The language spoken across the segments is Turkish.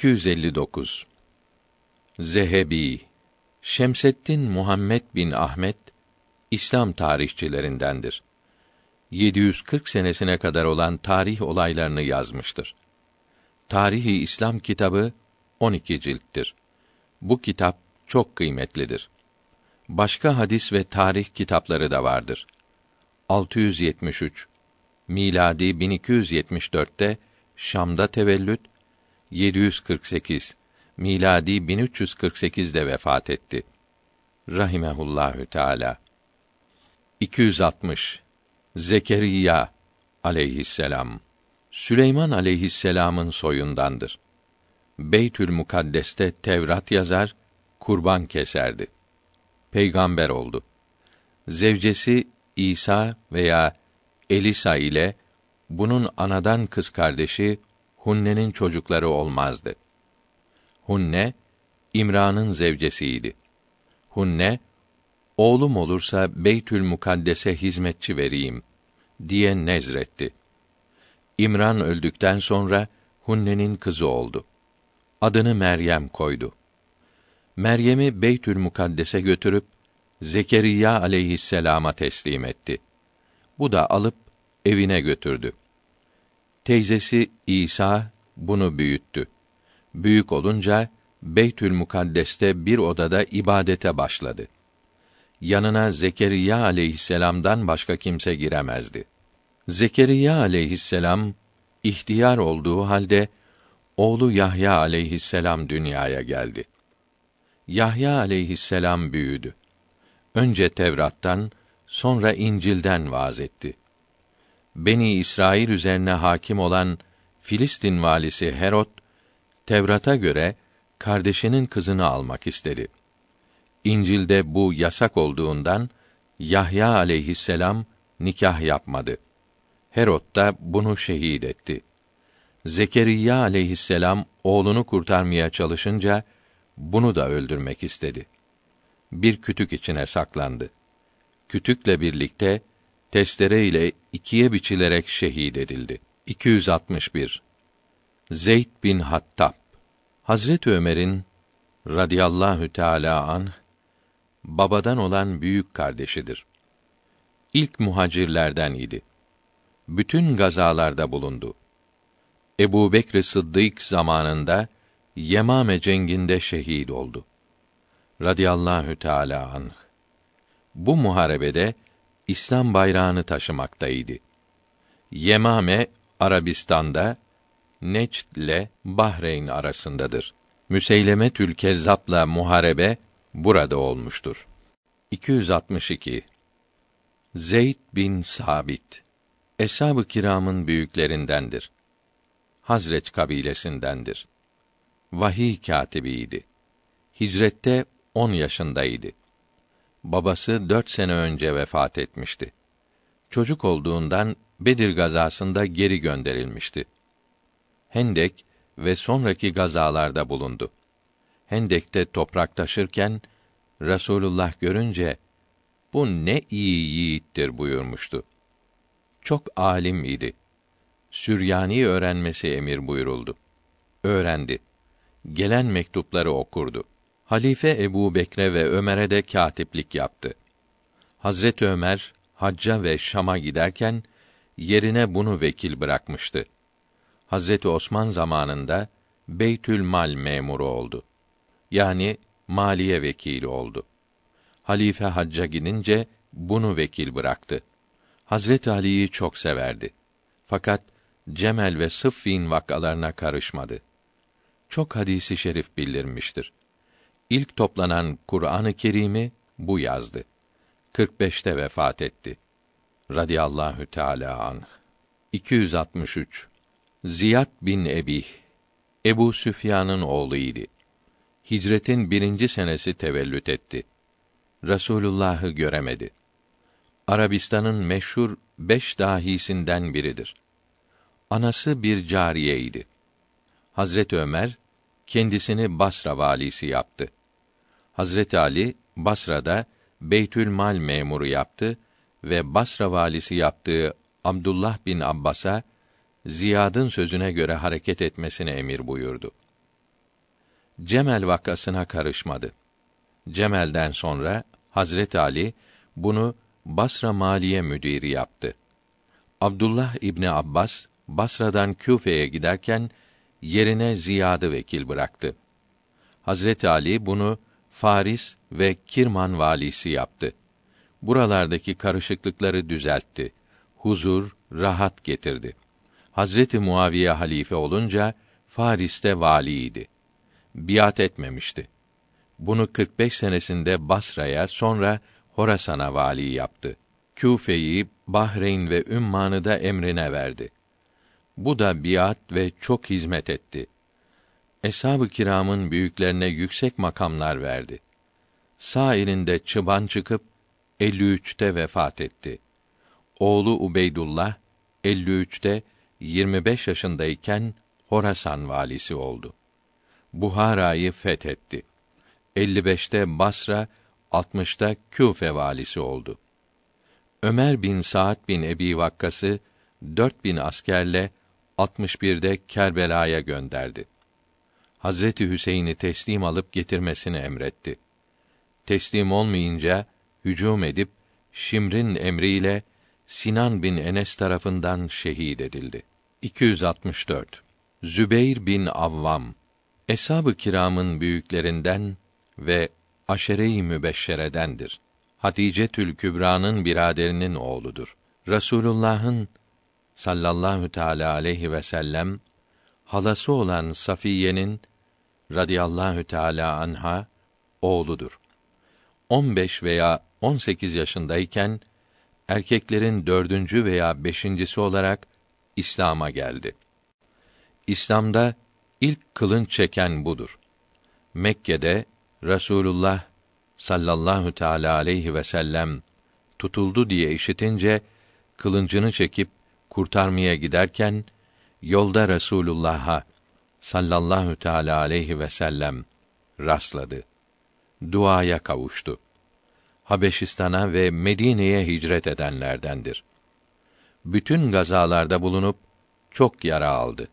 259 Zehebi Şemseddin Muhammed bin Ahmet İslam tarihçilerindendir. 740 senesine kadar olan tarih olaylarını yazmıştır. Tarihi İslam kitabı 12 cilttir. Bu kitap çok kıymetlidir. Başka hadis ve tarih kitapları da vardır. 673 miladi 1274'te Şam'da tevellüt 748 miladi 1348'de vefat etti. Rahimehullahü Teala. 260 Zekeriya aleyhisselam Süleyman aleyhisselamın soyundandır. Beytül Mukaddes'te Tevrat yazar, kurban keserdi. Peygamber oldu. Zevcesi İsa veya Elisa ile bunun anadan kız kardeşi Hunne'nin çocukları olmazdı. Hunne İmran'ın zevcesiydi. Hunne oğlum olursa Beytül Mukaddes'e hizmetçi vereyim diye nezretti. İmran öldükten sonra Hunne'nin kızı oldu. Adını Meryem koydu. Meryem'i Beytül Mukaddes'e götürüp Zekeriya aleyhisselama teslim etti. Bu da alıp evine götürdü. Teyzesi İsa bunu büyüttü. Büyük olunca Beytül Mukaddes'te bir odada ibadete başladı. Yanına Zekeriya aleyhisselam'dan başka kimse giremezdi. Zekeriya aleyhisselam ihtiyar olduğu halde oğlu Yahya aleyhisselam dünyaya geldi. Yahya aleyhisselam büyüdü. Önce Tevrat'tan, sonra İncil'den vaaz etti. Beni İsrail üzerine hakim olan Filistin valisi Herod Tevrat'a göre kardeşinin kızını almak istedi. İncil'de bu yasak olduğundan Yahya aleyhisselam nikah yapmadı. Herod da bunu şehit etti. Zekeriya aleyhisselam oğlunu kurtarmaya çalışınca bunu da öldürmek istedi. Bir kütük içine saklandı. Kütükle birlikte testere ile ikiye biçilerek şehit edildi. 261 Zeyd bin Hattab Hazret Ömer'in radıyallahu teala an babadan olan büyük kardeşidir. İlk muhacirlerden idi. Bütün gazalarda bulundu. Ebu Bekr Sıddık zamanında Yemame cenginde şehit oldu. Radıyallahu teala anh. Bu muharebede İslam bayrağını taşımaktaydı. Yemame Arabistan'da Necd ile Bahreyn arasındadır. Müseyleme Tülkezzap'la muharebe burada olmuştur. 262 Zeyd bin Sabit Eshab-ı kiramın büyüklerindendir. Hazreç kabilesindendir. Vahiy katibiydi. Hicrette on yaşındaydı. Babası dört sene önce vefat etmişti. Çocuk olduğundan Bedir gazasında geri gönderilmişti. Hendek ve sonraki gazalarda bulundu. Hendek'te toprak taşırken Rasulullah görünce bu ne iyi yiğittir buyurmuştu. Çok alim idi. Süryani öğrenmesi emir buyuruldu. Öğrendi. Gelen mektupları okurdu. Halife Ebu Bekre ve Ömer'e de katiplik yaptı. Hazret Ömer hacca ve Şam'a giderken yerine bunu vekil bırakmıştı. Hazreti Osman zamanında Beytül Mal memuru oldu. Yani maliye vekili oldu. Halife hacca gidince bunu vekil bıraktı. Hazret Ali'yi çok severdi. Fakat Cemel ve Sıffin vakalarına karışmadı. Çok hadisi şerif bildirmiştir. İlk toplanan Kur'an-ı Kerim'i bu yazdı. 45'te vefat etti. Radiyallahu Teala anh. 263 Ziyad bin Ebih Ebu Süfyan'ın oğluydu. Hicretin birinci senesi tevellüt etti. Resulullah'ı göremedi. Arabistan'ın meşhur beş dahisinden biridir. Anası bir cariyeydi. Hazret Ömer kendisini Basra valisi yaptı. Hazret Ali Basra'da Beytül Mal memuru yaptı ve Basra valisi yaptığı Abdullah bin Abbas'a Ziyad'ın sözüne göre hareket etmesine emir buyurdu. Cemel vakasına karışmadı. Cemel'den sonra Hazret Ali bunu Basra Maliye Müdiri yaptı. Abdullah İbni Abbas Basra'dan Küfe'ye giderken yerine Ziyad'ı vekil bıraktı. Hazret Ali bunu Faris ve Kirman valisi yaptı. Buralardaki karışıklıkları düzeltti. Huzur, rahat getirdi. Hazreti Muaviye halife olunca Faris'te valiydi. Biat etmemişti. Bunu 45 senesinde Basra'ya, sonra Horasan'a vali yaptı. Küfe'yi, Bahreyn ve Ümman'ı da emrine verdi. Bu da biat ve çok hizmet etti. Eshab-ı kiramın büyüklerine yüksek makamlar verdi. Sağ elinde çıban çıkıp 53'te vefat etti. Oğlu Ubeydullah 53'te 25 yaşındayken Horasan valisi oldu. Buhara'yı fethetti. 55'te Basra, 60'ta Küfe valisi oldu. Ömer bin Saad bin Ebi Vakkas'ı 4000 askerle 61'de Kerbela'ya gönderdi. Hazreti Hüseyin'i teslim alıp getirmesini emretti. Teslim olmayınca hücum edip Şimr'in emriyle Sinan bin Enes tarafından şehit edildi. 264. Zübeyr bin Avvam Eshab-ı kiramın büyüklerinden ve aşere-i mübeşşeredendir. Hatice Tül Kübra'nın biraderinin oğludur. Rasulullah'ın sallallahu teala aleyhi ve sellem halası olan Safiye'nin radıyallahu teala anha oğludur. 15 veya 18 yaşındayken erkeklerin dördüncü veya beşincisi olarak İslam'a geldi. İslam'da ilk kılınç çeken budur. Mekke'de Rasulullah sallallahu teala aleyhi ve sellem tutuldu diye işitince kılıncını çekip kurtarmaya giderken yolda Resulullah'a sallallahu teala aleyhi ve sellem rastladı. Duaya kavuştu. Habeşistan'a ve Medine'ye hicret edenlerdendir. Bütün gazalarda bulunup çok yara aldı.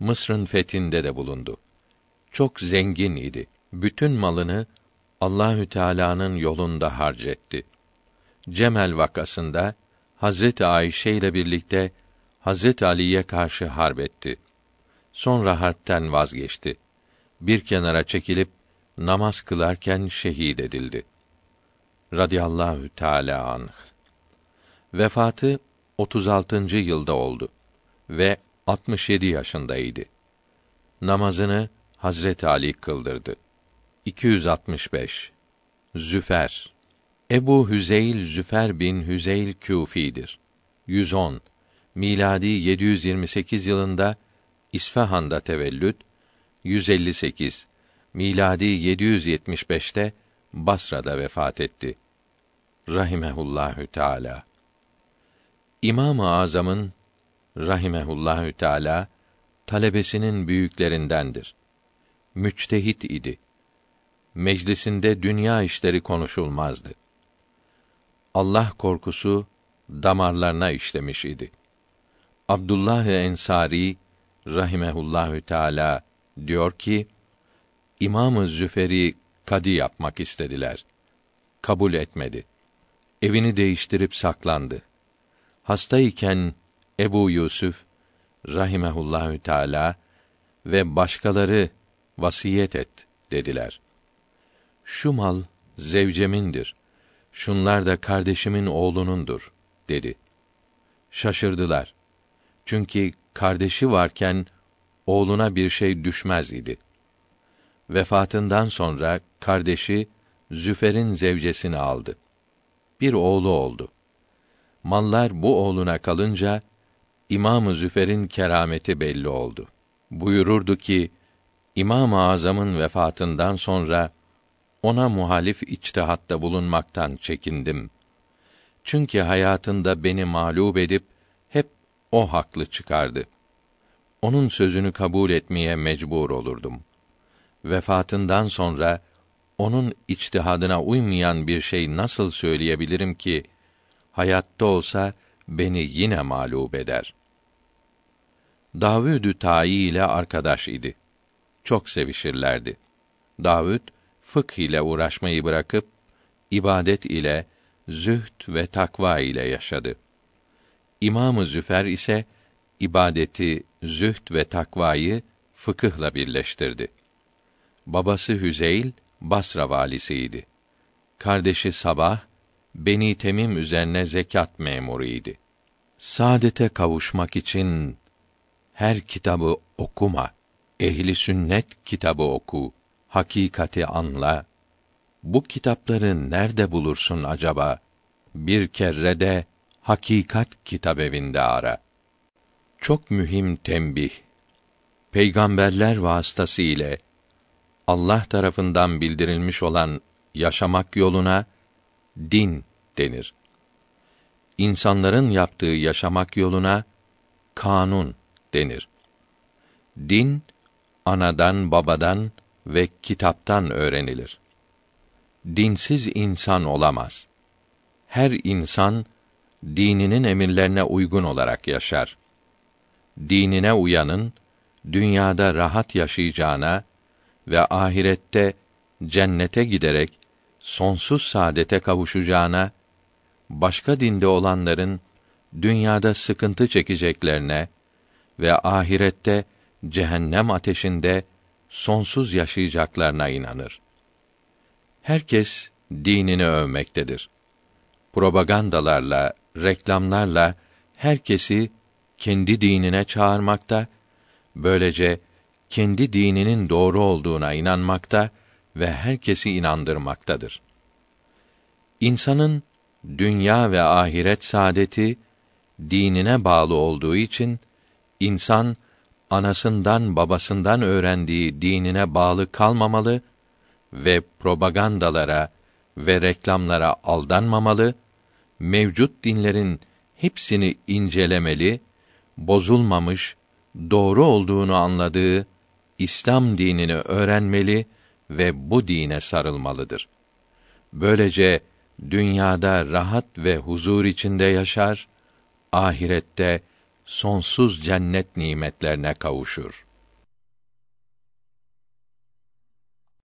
Mısır'ın fethinde de bulundu. Çok zengin idi. Bütün malını Allahü Teala'nın yolunda harcetti. Cemel vakasında Hazreti Ayşe ile birlikte Hazreti Ali'ye karşı harp etti. Sonra harpten vazgeçti. Bir kenara çekilip namaz kılarken şehit edildi. Radiyallahu Teala anh. Vefatı 36. yılda oldu ve 67 yaşındaydı. Namazını Hazret Ali kıldırdı. 265 Züfer Ebu Hüzeyl Züfer bin Hüzeyl Küfi'dir. 110 miladi 728 yılında İsfahan'da tevellüt, 158 miladi 775'te Basra'da vefat etti. Rahimehullahü Teala. İmam-ı Azam'ın rahimehullahü teala talebesinin büyüklerindendir. Müçtehit idi. Meclisinde dünya işleri konuşulmazdı. Allah korkusu damarlarına işlemiş idi. Abdullah Ensari rahimehullahü teala diyor ki İmamı Züferi kadi yapmak istediler. Kabul etmedi. Evini değiştirip saklandı. Hastayken Ebu Yusuf rahimehullahü teala ve başkaları vasiyet et dediler. Şu mal zevcemindir. Şunlar da kardeşimin oğlunundur dedi. Şaşırdılar. Çünkü kardeşi varken oğluna bir şey düşmez idi. Vefatından sonra kardeşi Züfer'in zevcesini aldı. Bir oğlu oldu. Mallar bu oğluna kalınca İmam-ı Züfer'in kerameti belli oldu. Buyururdu ki İmam-ı Azam'ın vefatından sonra ona muhalif içtihatta bulunmaktan çekindim. Çünkü hayatında beni mağlup edip o haklı çıkardı. Onun sözünü kabul etmeye mecbur olurdum. Vefatından sonra onun içtihadına uymayan bir şey nasıl söyleyebilirim ki hayatta olsa beni yine mağlup eder. Davudü Tayi ile arkadaş idi. Çok sevişirlerdi. Davud fıkh ile uğraşmayı bırakıp ibadet ile, zühd ve takva ile yaşadı. İmamı Züfer ise ibadeti, zühd ve takvayı fıkıhla birleştirdi. Babası Hüzeyl Basra valisiydi. Kardeşi Sabah Beni Temim üzerine zekat memuruydu. Saadete kavuşmak için her kitabı okuma. Ehli sünnet kitabı oku. Hakikati anla. Bu kitapları nerede bulursun acaba? Bir kere de Hakikat Kitabevinde ara. Çok mühim tembih. Peygamberler vasıtası ile Allah tarafından bildirilmiş olan yaşamak yoluna din denir. İnsanların yaptığı yaşamak yoluna kanun denir. Din anadan, babadan ve kitaptan öğrenilir. Dinsiz insan olamaz. Her insan dininin emirlerine uygun olarak yaşar. Dinine uyanın dünyada rahat yaşayacağına ve ahirette cennete giderek sonsuz saadete kavuşacağına başka dinde olanların dünyada sıkıntı çekeceklerine ve ahirette cehennem ateşinde sonsuz yaşayacaklarına inanır. Herkes dinini övmektedir. Propagandalarla, reklamlarla herkesi kendi dinine çağırmakta, böylece kendi dininin doğru olduğuna inanmakta ve herkesi inandırmaktadır. İnsanın dünya ve ahiret saadeti dinine bağlı olduğu için insan anasından babasından öğrendiği dinine bağlı kalmamalı ve propagandalara ve reklamlara aldanmamalı, mevcut dinlerin hepsini incelemeli, bozulmamış, doğru olduğunu anladığı İslam dinini öğrenmeli ve bu dine sarılmalıdır. Böylece dünyada rahat ve huzur içinde yaşar, ahirette sonsuz cennet nimetlerine kavuşur.